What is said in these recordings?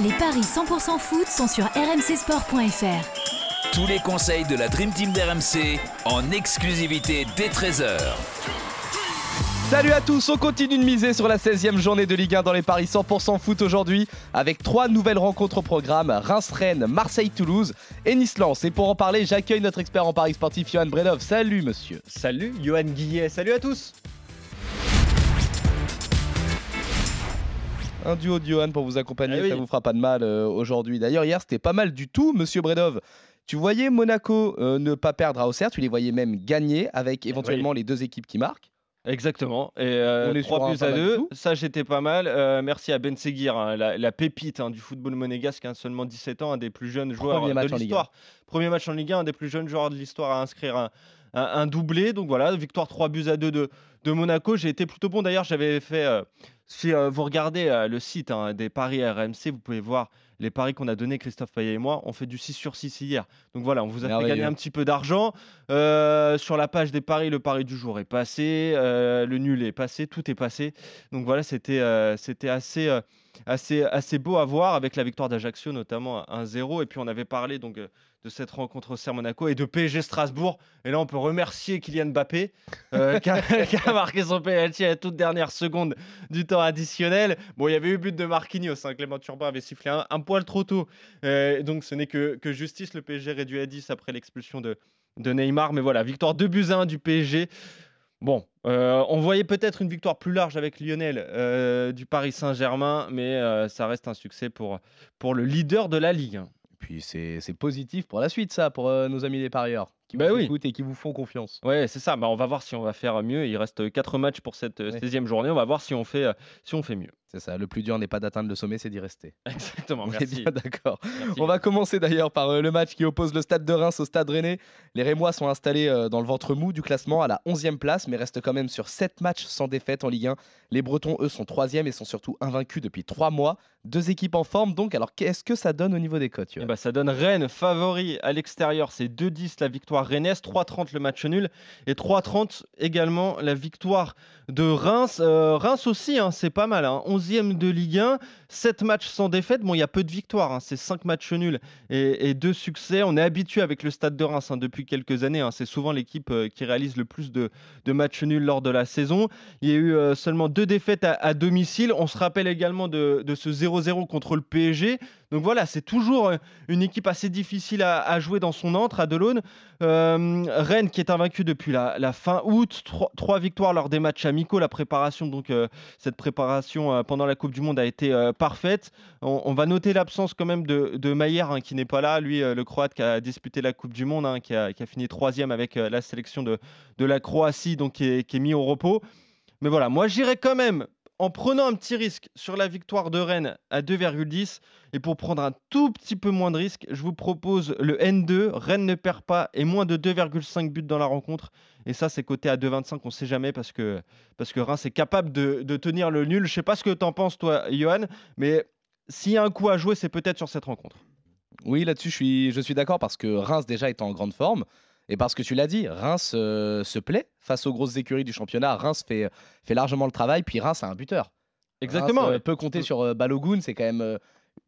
Les paris 100% foot sont sur rmcsport.fr. Tous les conseils de la Dream Team d'RMC en exclusivité dès 13h. Salut à tous, on continue de miser sur la 16e journée de Ligue 1 dans les paris 100% foot aujourd'hui avec trois nouvelles rencontres au programme Reims-Rennes, Marseille-Toulouse et Nice-Lens. Et pour en parler, j'accueille notre expert en paris sportif Johan Bredov. Salut monsieur. Salut Johan Guillet, salut à tous. Un duo de Johan pour vous accompagner, Eh oui. ça vous fera pas de mal euh, aujourd'hui. D'ailleurs, hier c'était pas mal du tout, monsieur Bredov. Tu voyais Monaco euh, ne pas perdre à Auxerre, tu les voyais même gagner avec éventuellement les deux équipes qui marquent. Exactement. Et euh, On est sur 3 un buts pas à mal 2. du tout. Ça, j'étais pas mal. Euh, merci à Ben Seguir, hein, la, la pépite hein, du football monégasque, hein, seulement 17 ans, un des plus jeunes joueurs Premier de l'histoire. Premier match en Ligue 1, un des plus jeunes joueurs de l'histoire à inscrire un, un- un doublé. Donc voilà, victoire 3 buts à 2 de, de Monaco. J'ai été plutôt bon. D'ailleurs, j'avais fait. euh, si euh, vous regardez euh, le site hein, des paris RMC, vous pouvez voir les paris qu'on a donnés, Christophe Payet et moi. On fait du 6 sur 6 hier. Donc voilà, on vous a fait gagner un petit peu d'argent. Sur la page des paris, le pari du jour est passé, le nul est passé, tout est passé. Donc voilà, c'était c'était assez, assez, assez beau à voir avec la victoire d'Ajaccio notamment 1-0. Et puis on avait parlé donc euh, de cette rencontre au Serre Monaco et de PSG Strasbourg. Et là, on peut remercier Kylian Mbappé euh, qui, a, marqué son penalty à la toute dernière seconde du temps additionnel. Bon, il y avait eu but de Marquinhos. hein, Clément Turpin avait sifflé un, poil trop tôt. Euh, donc ce n'est que, que justice. Le PSG réduit à 10 après l'expulsion de, de Neymar. Mais voilà, victoire 2 buts à 1 du PSG. Bon, euh, on voyait peut-être une victoire plus large avec Lionel euh, du Paris Saint-Germain, mais euh, ça reste un succès pour, pour le leader de la Ligue. Et puis c'est positif pour la suite ça, pour nos amis les parieurs qui Bah vous oui. écoutent et qui vous font confiance. Ouais, c'est ça. Bah, on va voir si on va faire mieux. Il reste 4 matchs pour cette euh, Ouais. 16e journée. On va voir si on fait, euh, si on fait mieux. C'est ça, le plus dur n'est pas d'atteindre le sommet, c'est d'y rester. Exactement. Merci. bien d'accord. Merci. On va commencer d'ailleurs par euh, le match qui oppose le stade de Reims au stade rennais. Les Rémois sont installés euh, dans le ventre mou du classement à la 11e place, mais restent quand même sur 7 matchs sans défaite en Ligue 1. Les Bretons, eux, sont 3e et sont surtout invaincus depuis 3 mois. Deux équipes en forme donc. Alors qu'est-ce que ça donne au niveau des cotes ben, ça donne Rennes favori à l'extérieur. C'est 2-10 la victoire rennaise, 3-30 le match nul et 3-30 également la victoire de Reims. Euh, Reims aussi, hein, c'est pas mal. Hein. 11e de Ligue 1, 7 matchs sans défaite. Bon, il y a peu de victoires. hein. C'est 5 matchs nuls et, et 2 succès. On est habitué avec le stade de Reims hein, depuis quelques années. hein. C'est souvent l'équipe euh, qui réalise le plus de, matchs nuls lors de la saison. Il y a eu euh, seulement deux défaites à, domicile. On se rappelle également de, ce 0-0 contre le PSG. Donc voilà, c'est toujours euh, une équipe assez difficile à, jouer dans son antre à Delaune. Rennes qui est invaincu depuis la, fin août, trois, trois victoires lors des matchs amicaux. La préparation, donc cette préparation pendant la Coupe du Monde a été parfaite. On, va noter l'absence quand même de, de hein, qui n'est pas là. Lui, euh, le Croate qui a disputé la Coupe du Monde, hein, qui, a, fini troisième avec euh, la sélection de, la Croatie, donc qui est mis au repos. Mais voilà, moi j'irai quand même en prenant un petit risque sur la victoire de Rennes à 2,10 et pour prendre un tout petit peu moins de risque, je vous propose le N2, Rennes ne perd pas et moins de 2,5 buts dans la rencontre. Et ça, c'est coté à 2,25, on ne sait jamais parce que, parce Reims est capable de, tenir le nul. Je sais pas ce que tu en penses, toi, Johan, mais s'il y a un coup à jouer, c'est peut-être sur cette rencontre. Oui, là-dessus, je suis, je suis d'accord parce que Reims déjà est en grande forme. Et parce que tu l'as dit, Reims euh, se plaît face aux grosses écuries du championnat. Reims fait, fait largement le travail, puis Reims a un buteur. Exactement. Reims, euh, ouais. peut compter sur euh, Balogun, c'est quand même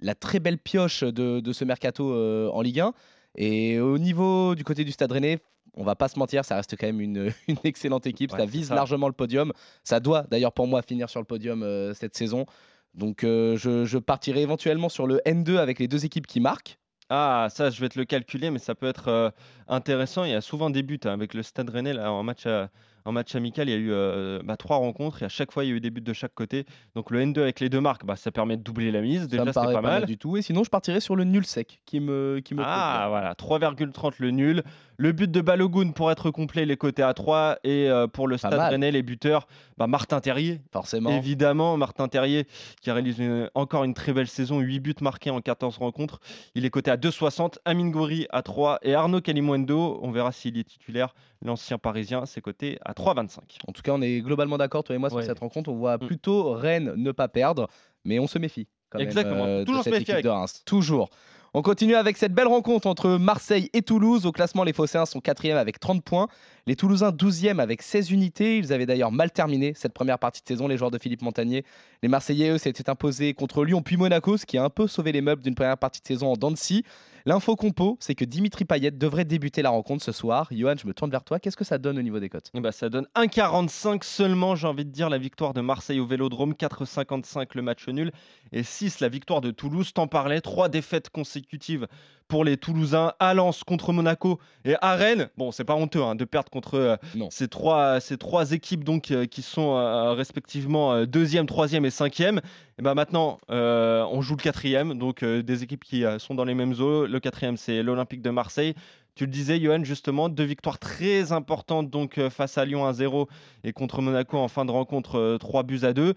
la très belle pioche de, de ce mercato en Ligue 1. Et au niveau du côté du Stade Rennais, on va pas se mentir, ça reste quand même une, une excellente équipe. Ouais, ça vise ça. largement le podium. Ça doit d'ailleurs pour moi finir sur le podium euh, cette saison. Donc euh, je, je partirai éventuellement sur le N2 avec les deux équipes qui marquent. Ah, ça, je vais te le calculer, mais ça peut être euh, intéressant. Il y a souvent des buts hein, avec le Stade Rennais là, en match, euh, en match amical. Il y a eu euh, bah, trois rencontres et à chaque fois, il y a eu des buts de chaque côté. Donc le N2 avec les deux marques, bah, ça permet de doubler la mise. Déjà, c'est pas mal. du tout. Et sinon, je partirai sur le nul sec qui me, qui me Ah, voilà, 3,30 le nul. Le but de Balogun pour être complet, les côtés à 3. Et euh, pour le Stade. Rennais, les buteurs, bah, Martin Terrier. forcément. Évidemment, Martin Terrier qui réalise une- encore une très belle saison, 8 buts marqués en 14 rencontres. Il est coté à 2,60. Amine Gouiri à 3 et Arnaud Calimundo, on verra s'il est titulaire. L'ancien parisien, c'est coté à 3,25. En tout cas, on est globalement d'accord, toi et moi, sur Ouais. cette rencontre. On voit Mm. plutôt Rennes ne pas perdre, mais on se méfie. Quand même, Exactement. euh, Toujours se méfier. Toujours. On continue avec cette belle rencontre entre Marseille et Toulouse. Au classement, les Phocéens sont 4 avec 30 points. Les Toulousains 12e avec 16 unités. Ils avaient d'ailleurs mal terminé cette première partie de saison, les joueurs de Philippe Montagnier. Les Marseillais, eux, s'étaient imposés contre Lyon puis Monaco, ce qui a un peu sauvé les meubles d'une première partie de saison en Dancy. L'info compo, c'est que Dimitri Payet devrait débuter la rencontre ce soir. Johan, je me tourne vers toi. Qu'est-ce que ça donne au niveau des cotes? Bah, Ça donne 1,45 seulement, j'ai envie de dire, la victoire de Marseille au Vélodrome, 4,55 le match nul et 6 la victoire de Toulouse. T'en parlais, trois défaites consécutives pour les Toulousains à Lens contre Monaco et à Rennes. Bon, c'est pas honteux hein, de perdre contre euh, ces, trois, ces trois équipes donc, euh, qui sont euh, respectivement deuxième, troisième et cinquième. Et ben maintenant, on joue le quatrième, donc des équipes qui sont dans les mêmes eaux. Le quatrième, c'est l'Olympique de Marseille. Tu le disais, Johan, justement, deux victoires très importantes donc face à Lyon 1-0 et contre Monaco en fin de rencontre 3 buts à 2.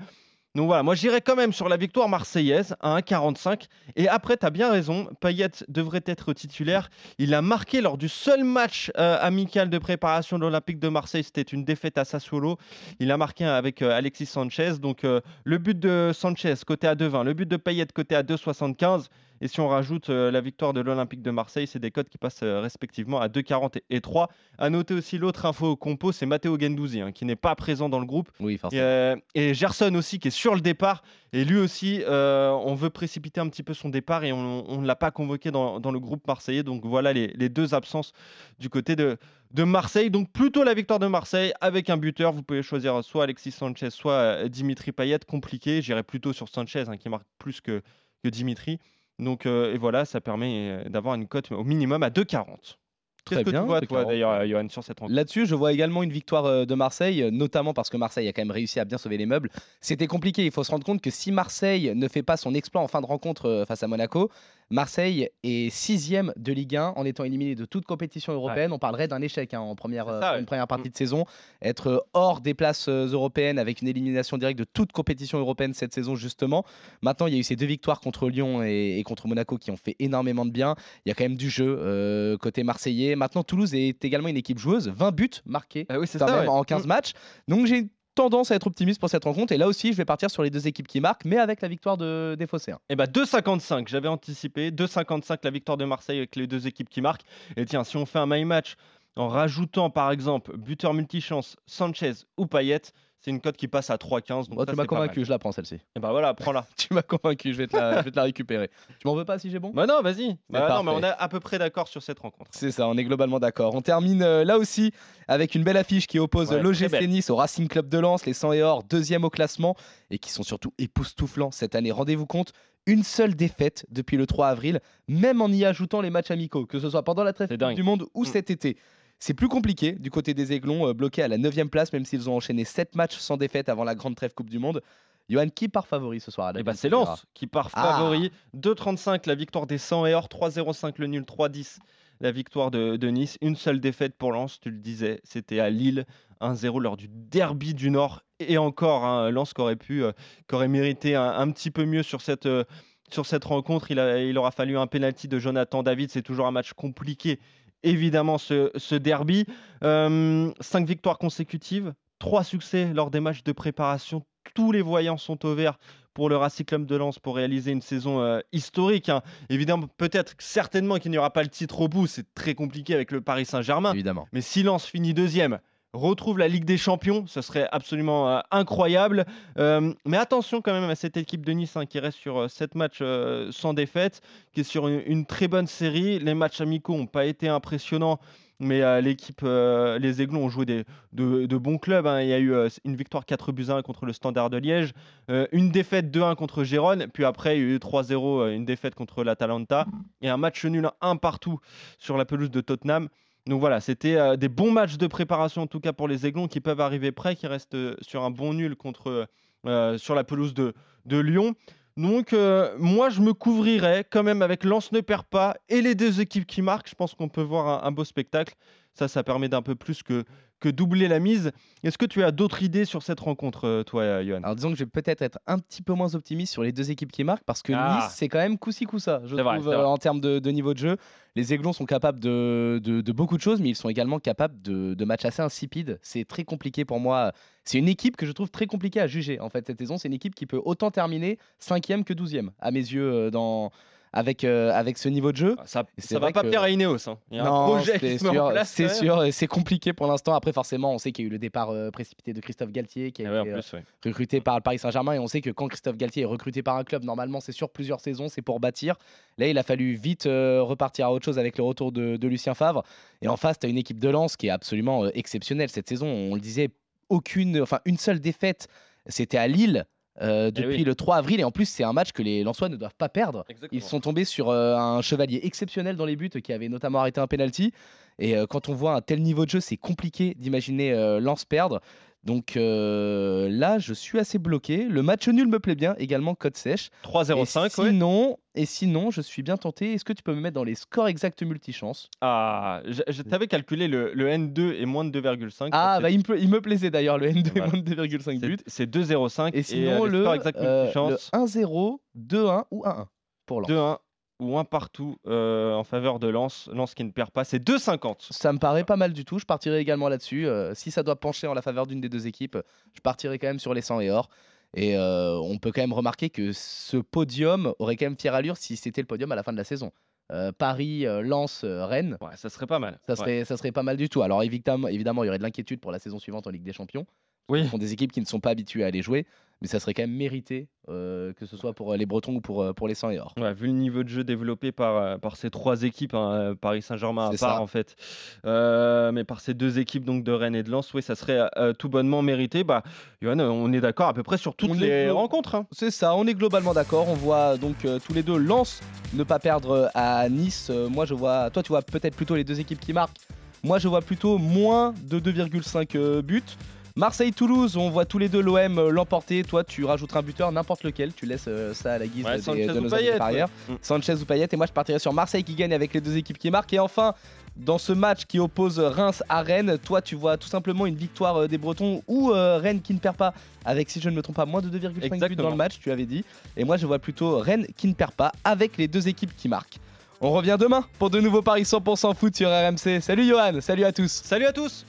Donc voilà, moi j'irai quand même sur la victoire marseillaise à 1,45. Et après, tu bien raison, Payet devrait être titulaire. Il a marqué lors du seul match euh, amical de préparation de l'Olympique de Marseille, c'était une défaite à Sassuolo. Il a marqué avec euh, Alexis Sanchez. Donc euh, le but de Sanchez côté à 2,20, le but de Payet côté à 2,75. Et si on rajoute euh, la victoire de l'Olympique de Marseille, c'est des codes qui passent euh, respectivement à 2,40 et 3. À noter aussi l'autre info compo, c'est Matteo Gendouzi, hein, qui n'est pas présent dans le groupe. Oui, forcément. Euh, et, Gerson aussi, qui est sur le départ. Et lui aussi, on veut précipiter un petit peu son départ et on ne l'a pas convoqué dans, le groupe marseillais. Donc voilà les, deux absences du côté de, de Marseille. Donc plutôt la victoire de Marseille avec un buteur. Vous pouvez choisir soit Alexis Sanchez, soit Dimitri Payet. Compliqué. J'irai plutôt sur Sanchez, hein, qui marque plus que, que Dimitri. Donc, euh, et voilà, ça permet euh, d'avoir une cote au minimum à 2,40. Qu'est-ce que tu vois, toi, d'ailleurs, euh, Johan, sur cette rencontre? Là-dessus, je vois également une victoire de Marseille, notamment parce que Marseille a quand même réussi à bien sauver les meubles. C'était compliqué. Il faut se rendre compte que si Marseille ne fait pas son exploit en fin de rencontre face à Monaco, Marseille est sixième de Ligue 1 en étant éliminé de toute compétition européenne. On parlerait d'un échec hein, en première, une première partie mm. de saison. Être hors des places européennes avec une élimination directe de toute compétition européenne cette saison, justement. Maintenant, il y a eu ces deux victoires contre Lyon et, contre Monaco qui ont fait énormément de bien. Il y a quand même du jeu euh, côté marseillais. Maintenant, Toulouse est également une équipe joueuse. 20 buts marqués ah oui, ça, en 15 mm. matchs. Donc j'ai tendance à être optimiste pour cette rencontre. Et là aussi, je vais partir sur les deux équipes qui marquent, mais avec la victoire de, des Phocéens. Et bah 2,55, j'avais anticipé. 2,55 la victoire de Marseille avec les deux équipes qui marquent. Et tiens, si on fait un my match en rajoutant par exemple buteur multichance Sanchez ou Payet, c'est une cote qui passe à 3,15. Oh, tu m'as convaincu, je la prends celle-ci. Et bah voilà, prends-la. tu m'as convaincu, je vais, te la, te la récupérer. Tu m'en veux pas si j'ai bon? Bah non, vas-y. Bah non, mais on est à peu près d'accord sur cette rencontre. C'est ça, on est globalement d'accord. On termine euh, là aussi avec une belle affiche qui oppose l'OGC Nice au Racing Club de Lens, les 100 et or, deuxième au classement et qui sont surtout époustouflants cette année. Rendez-vous compte, une seule défaite depuis le 3 avril, même en y ajoutant les matchs amicaux, que ce soit pendant la trêve du monde ou mm. cet été. C'est plus compliqué du côté des Aiglons, euh, bloqués à la 9 place, même s'ils ont enchaîné 7 matchs sans défaite avant la grande trêve Coupe du Monde. Johan, qui part favori ce soir eh ben, C'est Lens qui part ah. favori. 2,35 la victoire des 100 et or, 3,05 le nul, 3,10 la victoire de, Nice. Une seule défaite pour Lens, tu le disais, c'était à Lille, 1-0 lors du derby du Nord. Et encore, hein, Lens qui aurait pu, euh, aurait mérité un, petit peu mieux sur cette, euh, sur cette rencontre. Il, il aura fallu un penalty de Jonathan David. C'est toujours un match compliqué évidemment ce, derby. Euh, cinq victoires consécutives, trois succès lors des matchs de préparation. Tous les voyants sont au vert pour le Racing Club de Lens pour réaliser une saison euh, historique. Hein. Évidemment, peut-être, certainement qu'il n'y aura pas le titre au bout. C'est très compliqué avec le Paris Saint-Germain. Évidemment. Mais si Lens finit deuxième, retrouve la Ligue des Champions, ce serait absolument euh, incroyable. Euh, mais attention quand même à cette équipe de Nice hein, qui reste sur 7 euh, matchs sans défaite, qui est sur une, très bonne série. Les matchs amicaux n'ont pas été impressionnants. Mais l'équipe, les Aiglons ont joué de, bons clubs. Hein. Il y a eu une victoire 4 buts 1 contre le Standard de Liège, une défaite 2-1 contre Gérone, puis après il y a eu 3-0, une défaite contre l'Atalanta, et un match nul 1 partout sur la pelouse de Tottenham. Donc voilà, c'était euh, des bons matchs de préparation en tout cas pour les Aiglons qui peuvent arriver près, qui restent euh, sur un bon nul contre euh, sur la pelouse de, Lyon. Donc moi je me couvrirais quand même avec Lance ne perd pas et les deux équipes qui marquent. Je pense qu'on peut voir un beau spectacle. Ça, ça permet d'un peu plus que, que doubler la mise. Est-ce que tu as d'autres idées sur cette rencontre, euh, toi, Johan? Alors disons que je vais peut-être être un petit peu moins optimiste sur les deux équipes qui marquent parce que ah. Nice, c'est quand même coup-ci coup-ça, je trouve, euh, en termes de, niveau de jeu. Les Aiglons sont capables de, de, beaucoup de choses, mais ils sont également capables de, de matchs assez insipides. C'est très compliqué pour moi. C'est une équipe que je trouve très compliquée à juger en fait cette saison. C'est une équipe qui peut autant terminer 5 que 12e à mes yeux euh, dans avec, euh, avec ce niveau de jeu. Ah, Ça, ça va pas que- plaire à Ineos. hein. Il y a un Non, projet c'est qui se met en sûr, c'est sûr, c'est compliqué pour l'instant. Après, forcément, on sait qu'il y a eu le départ euh, précipité de Christophe Galtier qui a ouais, en été euh, plus, ouais. recruté par le Paris Saint-Germain. Et on sait que quand Christophe Galtier est recruté par un club, normalement, c'est sur plusieurs saisons, c'est pour bâtir. Là, il a fallu vite euh, repartir à autre chose avec le retour de, de Lucien Favre. Et en face, tu as une équipe de Lens qui est absolument exceptionnelle cette saison. On le disait, aucune, enfin, une seule défaite, c'était à Lille. Euh, depuis oui. le 3 avril et en plus c'est un match que les Lensois ne doivent pas perdre Exactement. ils sont tombés sur euh, un chevalier exceptionnel dans les buts qui avait notamment arrêté un penalty. Et euh, quand on voit un tel niveau de jeu, c'est compliqué d'imaginer Lens perdre. Donc euh, là, je suis assez bloqué. Le match nul me plaît bien, également code sèche. 3-0-5, et ouais. sinon, et sinon, je suis bien tenté. Est-ce que tu peux me mettre dans les scores exacts multichance Ah, je, je t'avais calculé le, le N2 est moins de 2,5. Ah, bah, il, me, pla- il me plaisait d'ailleurs le N2 Voilà. moins de 2,5 c'est- buts. c'est 2,05. Et sinon, euh, le, euh, multichance, le 1-0, 2-1 ou 1-1 pour Lens. 2-1 ou 1 partout euh, en faveur de Lens. Lens qui ne perd pas, c'est 2,50. Ça me paraît pas mal du tout. Je partirai également là-dessus. Euh, si ça doit pencher en la faveur d'une des deux équipes, je partirai quand même sur les 100 et or. Et euh, on peut quand même remarquer que ce podium aurait quand même fière allure si c'était le podium à la fin de la saison. Euh, Paris, euh, Lens, euh, Rennes, Ouais, ça serait pas mal. ça Ouais. serait, ça serait pas mal du tout. Alors évidemment, évidemment, il y aurait de l'inquiétude pour la saison suivante en Ligue des Champions. Oui. Ce sont des équipes qui ne sont pas habituées à les jouer, mais ça serait quand même mérité, euh, que ce soit pour euh, les Bretons ou pour, euh, pour les 100 et. Ouais, vu le niveau de jeu développé par, par ces trois équipes, hein, Paris Saint-Germain à part ça. en fait, euh, mais par ces deux équipes donc de Rennes et de Lens, oui, ça serait euh, tout bonnement mérité. Bah, Johan, on est d'accord à peu près sur toutes On les rencontres. hein. C'est ça, on est globalement d'accord. On voit donc tous les deux Lens ne pas perdre à Nice. Moi, je vois, toi, tu vois peut-être plutôt les deux équipes qui marquent. Moi, je vois plutôt moins de 2,5 euh, buts. Marseille-Toulouse, on voit tous les deux l'OM euh, l'emporter. Toi, tu rajouteras un buteur, n'importe lequel. Tu laisses euh, ça à la guise Ouais, des- Sanchez de nos amis ouais. Mm. Sanchez ou Payet. Et moi, je partirais sur Marseille qui gagne avec les deux équipes qui marquent. Et enfin, dans ce match qui oppose Reims à Rennes, toi, tu vois tout simplement une victoire euh, des Bretons ou euh, Rennes qui ne perd pas avec, si je ne me trompe pas, moins de 2,5 buts dans le match, tu avais dit. Et moi, je vois plutôt Rennes qui ne perd pas avec les deux équipes qui marquent. On revient demain pour de nouveaux paris 100% foot sur RMC. Salut Johan, salut à tous. Salut à tous